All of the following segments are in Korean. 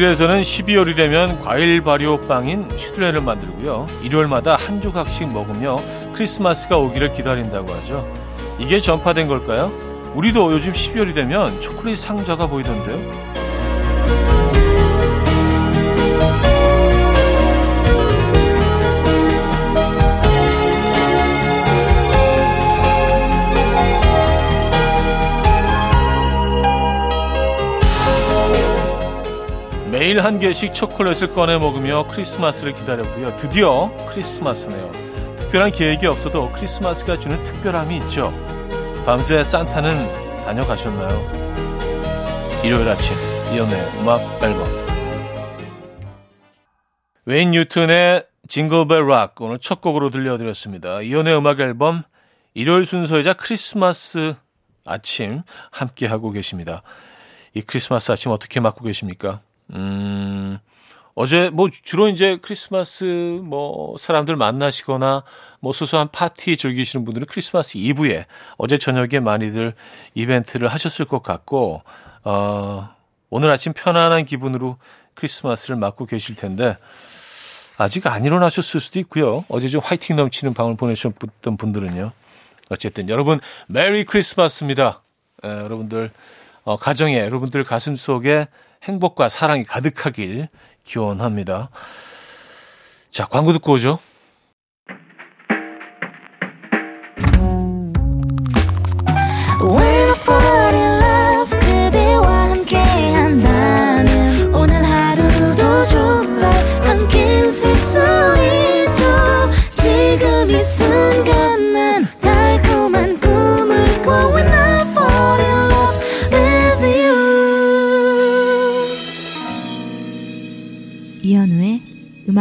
독일에서는 12월이 되면 과일 발효 빵인 슈드레를 만들고요. 일요일마다 한 조각씩 먹으며 크리스마스가 오기를 기다린다고 하죠. 이게 전파된 걸까요? 우리도 요즘 12월이 되면 초콜릿 상자가 보이던데요. 한 개씩 초콜릿을 꺼내 먹으며 크리스마스를 기다렸고요. 드디어 크리스마스네요. 특별한 계획이 없어도 크리스마스가 주는 특별함이 있죠. 밤새 산타는 다녀가셨나요? 일요일 아침 이연의 음악 앨범 웨인 뉴튼의 징글벨 락 오늘 첫 곡으로 들려드렸습니다. 이연의 음악 앨범 일요일 순서이자 크리스마스 아침 함께 하고 계십니다. 이 크리스마스 아침 어떻게 맞고 계십니까? 음, 어제 뭐 주로 이제 크리스마스 뭐 사람들 만나시거나 뭐 소소한 파티 즐기시는 분들은 크리스마스 이브에 어제 저녁에 많이들 이벤트를 하셨을 것 같고 어 오늘 아침 편안한 기분으로 크리스마스를 맞고 계실 텐데 아직 안 일어나셨을 수도 있고요. 어제 좀 화이팅 넘치는 밤을 보내셨던 분들은요. 어쨌든 여러분 메리 크리스마스입니다. 에, 여러분들 어, 가정에 여러분들 가슴 속에 행복과 사랑이 가득하길 기원합니다. 자, 광고 듣고 오죠.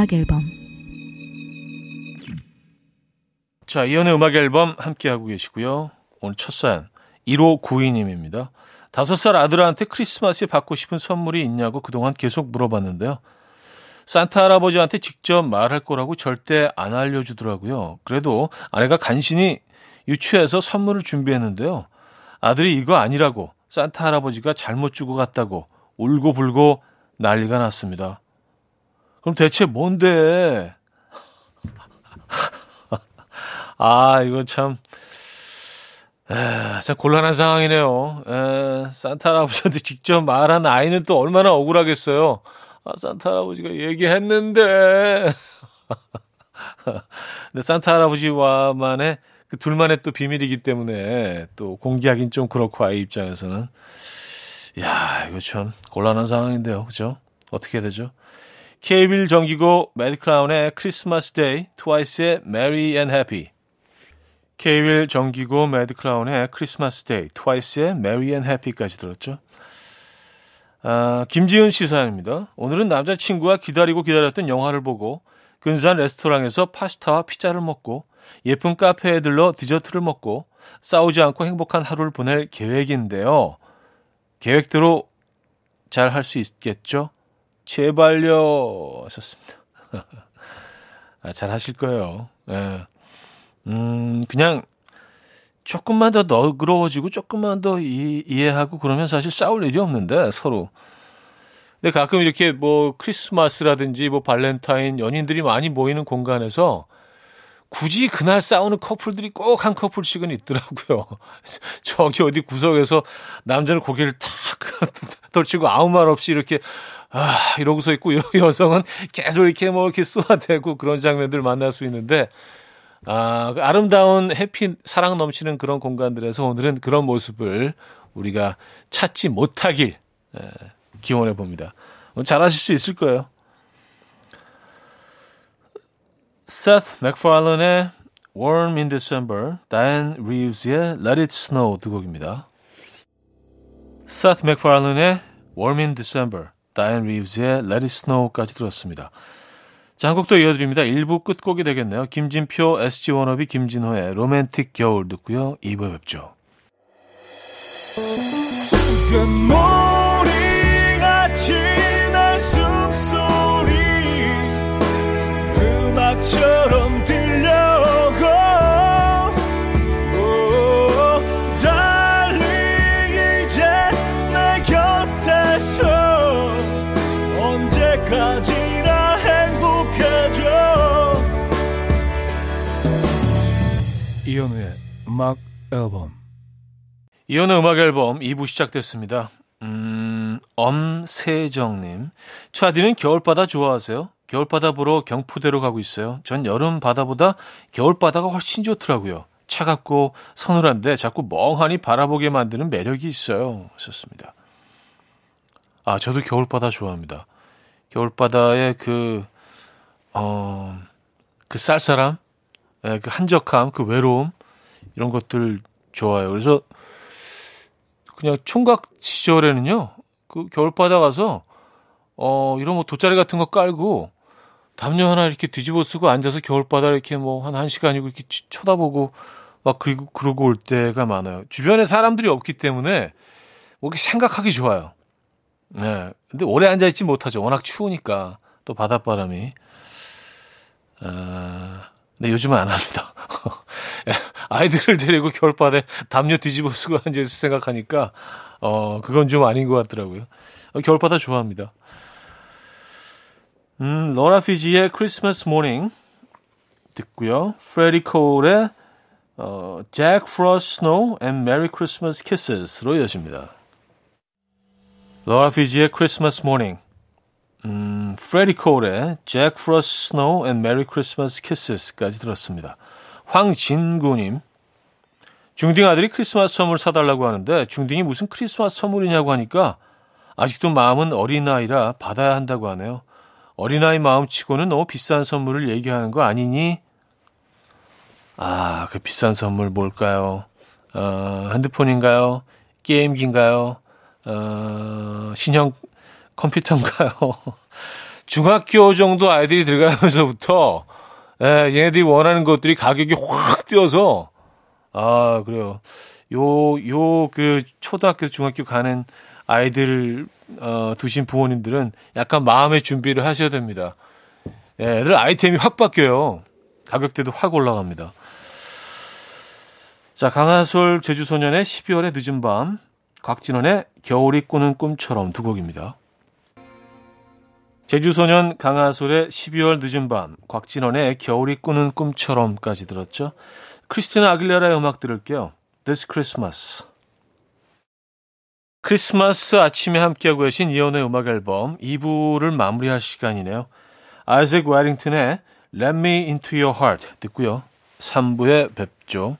음악 앨범 자, 이연의 음악 앨범 함께 하고 계시고요. 오늘 첫 사연 1592님입니다. 다섯 살 아들한테 크리스마스에 받고 싶은 선물이 있냐고 그동안 계속 물어봤는데요. 산타 할아버지한테 직접 말할 거라고 절대 안 알려주더라고요. 그래도 아내가 간신히 유추해서 선물을 준비했는데요. 아들이 이거 아니라고 산타 할아버지가 잘못 주고 갔다고 울고불고 난리가 났습니다. 그럼 대체 뭔데? 아, 이거 참, 에, 참 곤란한 상황이네요. 에, 산타 할아버지한테 직접 말한 아이는 또 얼마나 억울하겠어요. 아, 산타 할아버지가 얘기했는데. 근데 산타 할아버지와만의 그 둘만의 또 비밀이기 때문에 또 공개하긴 좀 그렇고 아이 입장에서는. 야, 이거 참 곤란한 상황인데요. 그죠? 어떻게 되죠? 케이윌 정기고 매드클라운의 Christmas Day, 트와이스의 Merry and Happy. 케이윌 정기고 매드클라운의 Christmas Day, 트와이스의 Merry and Happy까지 들었죠. 아, 김지은 씨 사연입니다. 오늘은 남자친구가 기다리고 기다렸던 영화를 보고 근사한 레스토랑에서 파스타와 피자를 먹고 예쁜 카페에 들러 디저트를 먹고 싸우지 않고 행복한 하루를 보낼 계획인데요. 계획대로 잘 할 수 있겠죠? 제발요 하셨습니다. 아, 잘 하실 거예요. 예. 음, 그냥 조금만 더 너그러워지고 조금만 더 이, 이해하고 그러면 사실 싸울 일이 없는데 서로. 근데 가끔 이렇게 뭐 크리스마스라든지 뭐 발렌타인 연인들이 많이 모이는 공간에서 굳이 그날 싸우는 커플들이 꼭 한 커플씩은 있더라고요. 저기 어디 구석에서 남자는 고개를 탁 돌치고 아무 말 없이 이렇게 아, 이러고 서 있고 여성은 계속 이렇게 뭐 이렇게 쏘아대고 그런 장면들 만날 수 있는데 아, 그 아름다운 해피 사랑 넘치는 그런 공간들에서 오늘은 그런 모습을 우리가 찾지 못하길 에, 기원해 봅니다. 잘하실 수 있을 거예요. 세스 맥팔레인의 Warm in December, 다이앤 리브스의 Let It Snow 두 곡입니다. 세스 맥팔레인의 Warm in December, 다이앤 리브스의 Let It Snow까지 들었습니다. 자, 한 곡도 이어드립니다. 1부 끝곡이 되겠네요. 김진표, SG 워너비, 김진호의 로맨틱 겨울 듣고요. 2부에 뵙죠. 이현우의 음악 앨범 이현우의 음악 앨범 2부 시작됐습니다. 음, 엄세정님. 차디는 겨울바다 좋아하세요? 겨울바다 보러 경포대로 가고 있어요. 전 여름 바다보다 겨울바다가 훨씬 좋더라고요. 차갑고 서늘한데 자꾸 멍하니 바라보게 만드는 매력이 있어요. 하셨습니다. 아, 저도 겨울바다 좋아합니다. 겨울바다의 그, 어, 그 쌀쌀함, 예, 그 한적함, 그 외로움, 이런 것들 좋아요. 그래서 그냥 총각 시절에는요, 그 겨울바다 가서, 어, 이런 뭐 돗자리 같은 거 깔고, 담요 하나 이렇게 뒤집어 쓰고 앉아서 겨울바다 이렇게 뭐 한 한 시간이고 이렇게 쳐다보고 막 그리고 그러고 올 때가 많아요. 주변에 사람들이 없기 때문에 뭐 이렇게 생각하기 좋아요. 네. 근데 오래 앉아 있지 못하죠. 워낙 추우니까 또 바닷바람이. 어, 근데 요즘은 안 합니다. 아이들을 데리고 겨울바다에 담요 뒤집어 쓰고 앉아서 생각하니까 어 그건 좀 아닌 것 같더라고요. 어, 겨울바다 좋아합니다. 음, 로라 피지의 Christmas Morning 듣고요. 프레디 콜의 어, Jack Frost Snow and Merry Christmas Kisses로 이어집니다. 로라 피지의 Christmas Morning 음, 프레디 콜의 Jack Frost Snow and Merry Christmas Kisses까지 들었습니다. 황진구님 중딩 아들이 크리스마스 선물 사달라고 하는데 중딩이 무슨 크리스마스 선물이냐고 하니까 아직도 마음은 어린아이라 받아야 한다고 하네요. 어린아이 마음치고는 너무 비싼 선물을 얘기하는 거 아니니? 아, 그 비싼 선물 뭘까요? 어, 핸드폰인가요? 게임기인가요? 어, 신형 컴퓨터인가요? 중학교 정도 아이들이 들어가면서부터, 예, 얘네들이 원하는 것들이 가격이 확 뛰어서, 아, 그래요. 요, 요, 그, 초등학교, 중학교 가는 아이들 어, 두신 부모님들은 약간 마음의 준비를 하셔야 됩니다. 예, 애들 아이템이 확 바뀌어요. 가격대도 확 올라갑니다. 자, 강하솔 제주소년의 12월의 늦은 밤, 곽진원의 겨울이 꾸는 꿈처럼 두 곡입니다. 제주소년 강하솔의 12월 늦은 밤, 곽진원의 겨울이 꾸는 꿈처럼까지 들었죠. 크리스티나 아길레라의 음악 들을게요. This Christmas. 크리스마스 아침에 함께하고 계신 이연의 음악 앨범 2부를 마무리할 시간이네요. 아이색 와링턴의 Let Me Into Your Heart 듣고요. 3부에 뵙죠.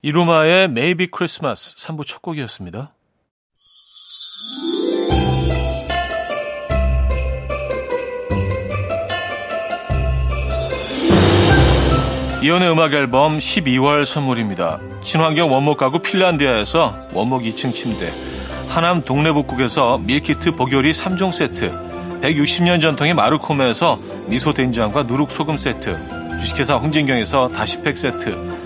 이루마의 Maybe Christmas 3부 첫 곡이었습니다. 이연의 음악 앨범 12월 선물입니다. 친환경 원목 가구 핀란디아에서 원목 2층 침대, 하남 동네북국에서 밀키트 보요리 3종 세트, 160년 전통의 마르코메에서 미소 된장과 누룩 소금 세트, 주식회사 홍진경에서 다시팩 세트,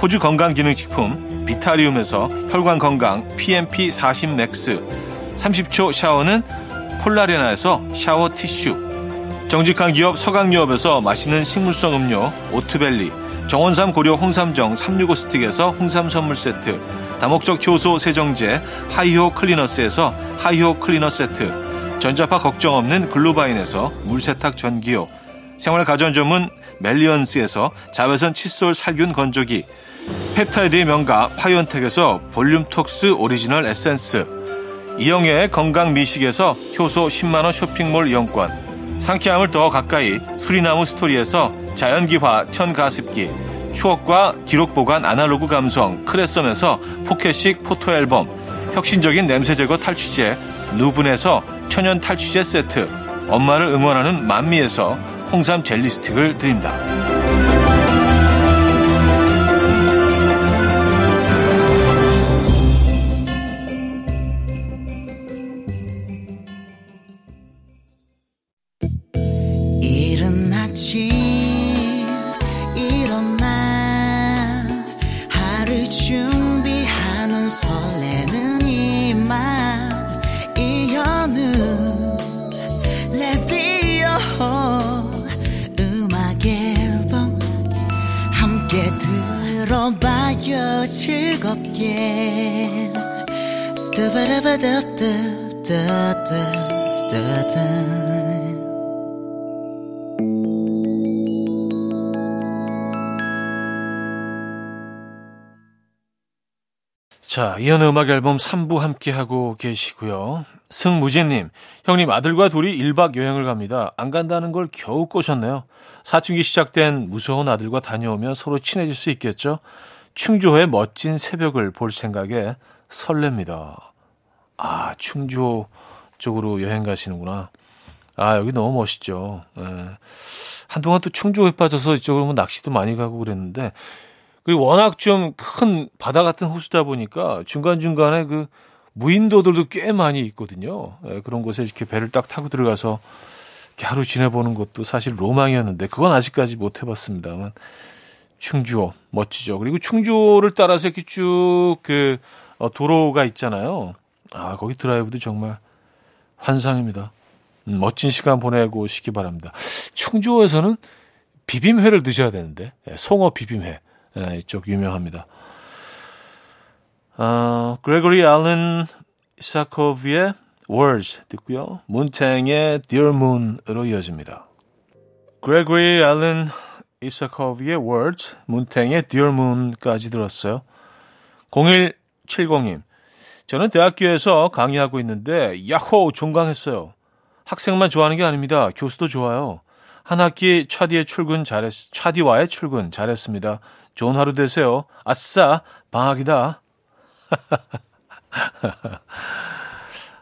호주 건강기능식품 비타리움에서 혈관 건강 PMP 40 맥스, 30초 샤워는 폴라레나에서 샤워 티슈, 정직한 기업 서강유업에서 맛있는 식물성 음료 오트벨리, 정원삼 고려 홍삼정 365 스틱에서 홍삼 선물 세트, 다목적 효소 세정제 하이호 클리너스에서 하이호 클리너 세트, 전자파 걱정 없는 글루바인에서 물세탁 전기요, 생활 가전 전문 멜리언스에서 자외선 칫솔 살균 건조기, 펩타이드의 명가 파이온텍에서 볼륨톡스 오리지널 에센스, 이영애의 건강 미식에서 효소 10만원 쇼핑몰 이용권, 상쾌함을 더 가까이 수리나무 스토리에서 자연기화 천가습기. 추억과 기록 보관 아날로그 감성 크레썸에서 포켓식 포토 앨범. 혁신적인 냄새 제거 탈취제 누분에서 천연 탈취제 세트. 엄마를 응원하는 만미에서 홍삼 젤리 스틱을 드립니다. 자, 이현의 음악 앨범 3부 함께하고 계시고요. 승무진님, 형님 아들과 둘이 1박 여행을 갑니다. 안 간다는 걸 겨우 꼬셨네요. 사춘기 시작된 무서운 아들과 다녀오면 서로 친해질 수 있겠죠? 충주호의 멋진 새벽을 볼 생각에 설렙니다. 아, 충주호 쪽으로 여행 가시는구나. 아, 여기 너무 멋있죠. 예. 한동안 또 충주호에 빠져서 이쪽으로 뭐 낚시도 많이 가고 그랬는데, 그리고 워낙 좀 큰 바다 같은 호수다 보니까 중간중간에 그 무인도들도 꽤 많이 있거든요. 예, 그런 곳에 이렇게 배를 딱 타고 들어가서 이렇게 하루 지내보는 것도 사실 로망이었는데 그건 아직까지 못 해봤습니다만 충주호 멋지죠. 그리고 충주호를 따라서 이렇게 쭉 그 도로가 있잖아요. 아 거기 드라이브도 정말 환상입니다. 음, 멋진 시간 보내고 오시기 바랍니다. 충주호에서는 비빔회를 드셔야 되는데 예, 송어 비빔회 예, 이쪽 유명합니다. 어, 그레고리 알렌 이사코비의 Words 듣고요. 문탱의 Dear Moon으로 이어집니다. 그레고리 알렌 이사코비의 Words, 문탱의 Dear Moon까지 들었어요. 0170님, 저는 대학교에서 강의하고 있는데 야호 종강했어요. 학생만 좋아하는 게 아닙니다. 교수도 좋아요. 한 학기 차디의 출근 잘했, 차디와의 출근 잘했습니다. 좋은 하루 되세요. 아싸, 방학이다.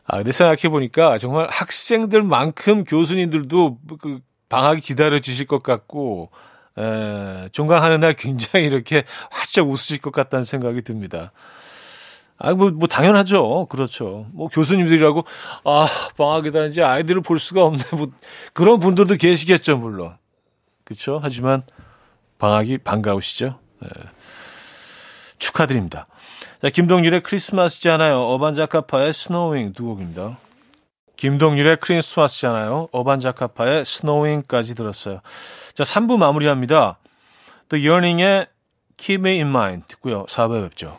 아, 근데 생각해 보니까 정말 학생들만큼 교수님들도 그 방학이 기다려 주실 것 같고, 에, 종강하는 날 굉장히 이렇게 활짝 웃으실 것 같다는 생각이 듭니다. 아, 뭐, 뭐, 당연하죠. 그렇죠. 뭐, 교수님들이라고, 아, 방학이다. 이제 아이들을 볼 수가 없네. 뭐, 그런 분들도 계시겠죠, 물론. 그렇죠. 하지만, 방학이 반가우시죠? 네. 축하드립니다. 자, 김동률의 크리스마스잖아요. 어반자카파의 스노윙 두 곡입니다. 김동률의 크리스마스잖아요. 어반자카파의 스노윙까지 들었어요. 자, 3부 마무리합니다. The Yearning의 Keep Me In Mind 듣고요. 4부에 뵙죠.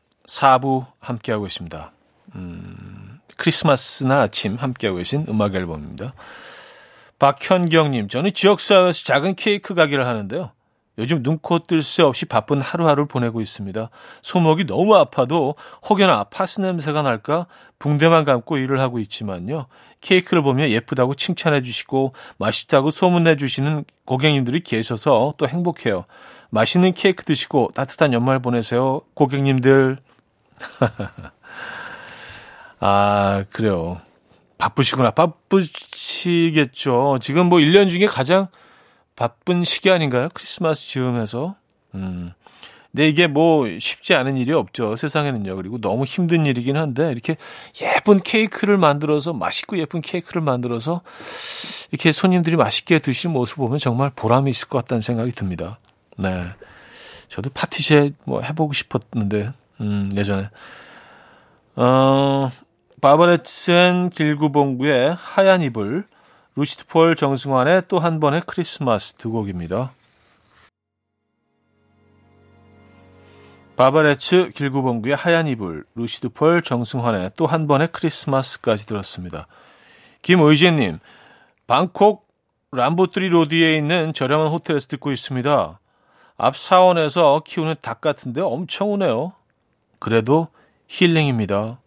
4부 함께하고 있습니다. 음, 크리스마스 날 아침 함께하고 계신 음악 앨범입니다. 박현경님, 저는 지역사회에서 작은 케이크 가게를 하는데요. 요즘 눈코 뜰 새 없이 바쁜 하루하루를 보내고 있습니다. 손목이 너무 아파도 혹여나 파스 냄새가 날까 붕대만 감고 일을 하고 있지만요. 케이크를 보면 예쁘다고 칭찬해 주시고 맛있다고 소문내 주시는 고객님들이 계셔서 또 행복해요. 맛있는 케이크 드시고 따뜻한 연말 보내세요. 고객님들. 아, 그래요. 바쁘시구나. 바쁘시겠죠. 지금 뭐 1년 중에 가장 바쁜 시기 아닌가요? 크리스마스 즈음에서. 음. 근데 이게 뭐 쉽지 않은 일이 없죠. 세상에는요. 그리고 너무 힘든 일이긴 한데 이렇게 예쁜 케이크를 만들어서 맛있고 예쁜 케이크를 만들어서 이렇게 손님들이 맛있게 드시는 모습 보면 정말 보람이 있을 것 같다는 생각이 듭니다. 네. 저도 파티쉐 뭐 해보고 싶었는데, 음, 예전에. 어, 바바레츠 앤 길구봉구의 하얀 이불, 루시드 폴 정승환의 또 한 번의 크리스마스 두 곡입니다. 바바레츠 길구봉구의 하얀 이불, 루시드 폴 정승환의 또 한 번의 크리스마스까지 들었습니다. 김의재님, 방콕 람보트리 로드에 있는 저렴한 호텔에서 듣고 있습니다. 앞 사원에서 키우는 닭 같은데 엄청 오네요. 그래도 힐링입니다.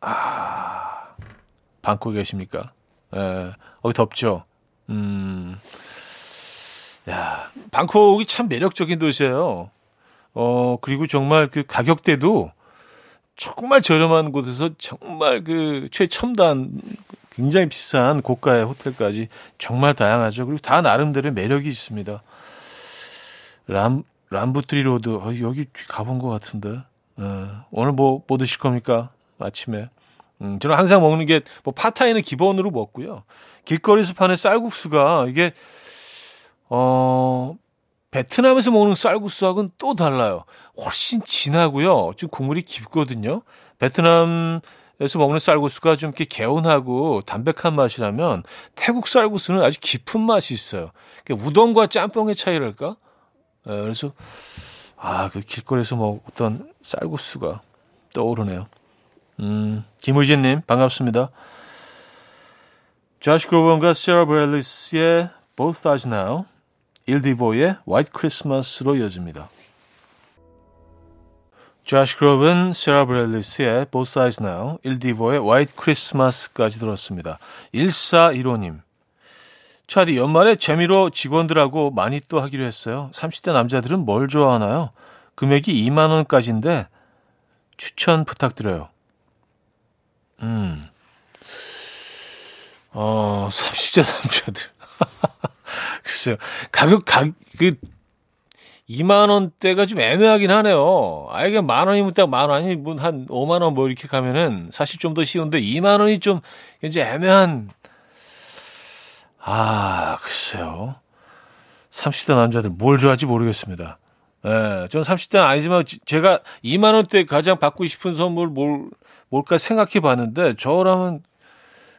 아, 방콕에 계십니까? 예, 거기 덥죠? 음, 야, 방콕이 참 매력적인 도시예요. 어, 그리고 정말 그 가격대도 정말 저렴한 곳에서 정말 그 최첨단 굉장히 비싼 고가의 호텔까지 정말 다양하죠. 그리고 다 나름대로 매력이 있습니다. 람, 람부트리 로드, 어, 여기 가본 것 같은데. 어, 오늘 뭐, 뭐 드실 겁니까? 아침에. 음, 저는 항상 먹는 게, 뭐, 파타이는 기본으로 먹고요. 길거리에서 파는 쌀국수가, 이게, 어, 베트남에서 먹는 쌀국수하고는 또 달라요. 훨씬 진하고요. 좀 국물이 깊거든요. 베트남에서 먹는 쌀국수가 좀 이렇게 개운하고 담백한 맛이라면 태국 쌀국수는 아주 깊은 맛이 있어요. 우동과 짬뽕의 차이랄까? 예, 그래서 아, 그 길거리에서 먹었던 쌀국수가 떠오르네요. 음, 김의진님, 반갑습니다. 자시 그로번과 세라 브렐리스의 Both Eyes Now, 일디보의 White Christmas로 이어집니다. 조시 그로번, 세라 브렐리스의 Both Eyes Now, 일디보의 White Christmas까지 들었습니다. 1415님. 차디 연말에 재미로 직원들하고 많이 또 하기로 했어요. 30대 남자들은 뭘 좋아하나요? 금액이 2만 원까지인데 추천 부탁드려요. 음. 어, 30대 남자들. 글쎄요. 가격, 가, 그, 2만 원대가 좀 애매하긴 하네요. 아예 그냥 만 원이면 딱 만 원이 뭐한 5만 원 뭐 이렇게 가면은 사실 좀 더 쉬운데 2만 원이 좀 이제 애매한 아, 글쎄요. 30대 남자들 뭘 좋아할지 모르겠습니다. 예, 저는 30대는 아니지만 제가 2만 원대 가장 받고 싶은 선물 뭘 뭘까 생각해 봤는데 저라면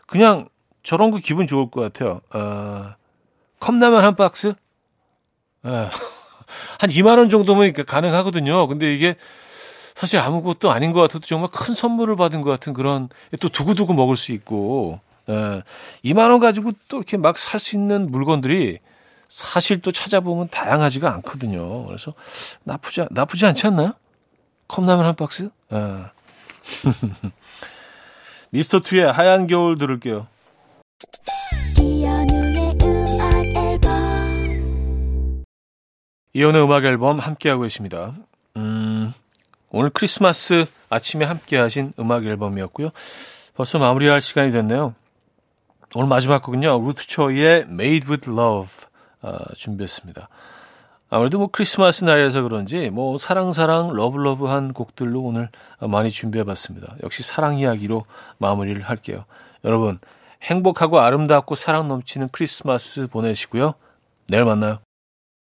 그냥 저런 거 기분 좋을 것 같아요. 어, 컵라면 한 박스? 예. 한 2만 원 정도면 가능하거든요. 근데 이게 사실 아무것도 아닌 것 같아도 정말 큰 선물을 받은 것 같은 그런 또 두고두고 먹을 수 있고 예. 2만 원 가지고 또 이렇게 막 살 수 있는 물건들이 사실 또 찾아보면 다양하지가 않거든요. 그래서 나쁘지 나쁘지 않지 않나요? 컵라면 한 박스? 예. 미스터 투의 하얀 겨울 들을게요. 이연의 음악 앨범 함께하고 계십니다. 음, 오늘 크리스마스 아침에 함께 하신 음악 앨범이었고요. 벌써 마무리할 시간이 됐네요. 오늘 마지막 곡은요. 루트 초이의 Made with Love 어, 준비했습니다. 아무래도 뭐 크리스마스 날이라서 그런지 뭐 사랑사랑 러블러브한 곡들로 오늘 많이 준비해봤습니다. 역시 사랑 이야기로 마무리를 할게요. 여러분 행복하고 아름답고 사랑 넘치는 크리스마스 보내시고요. 내일 만나요.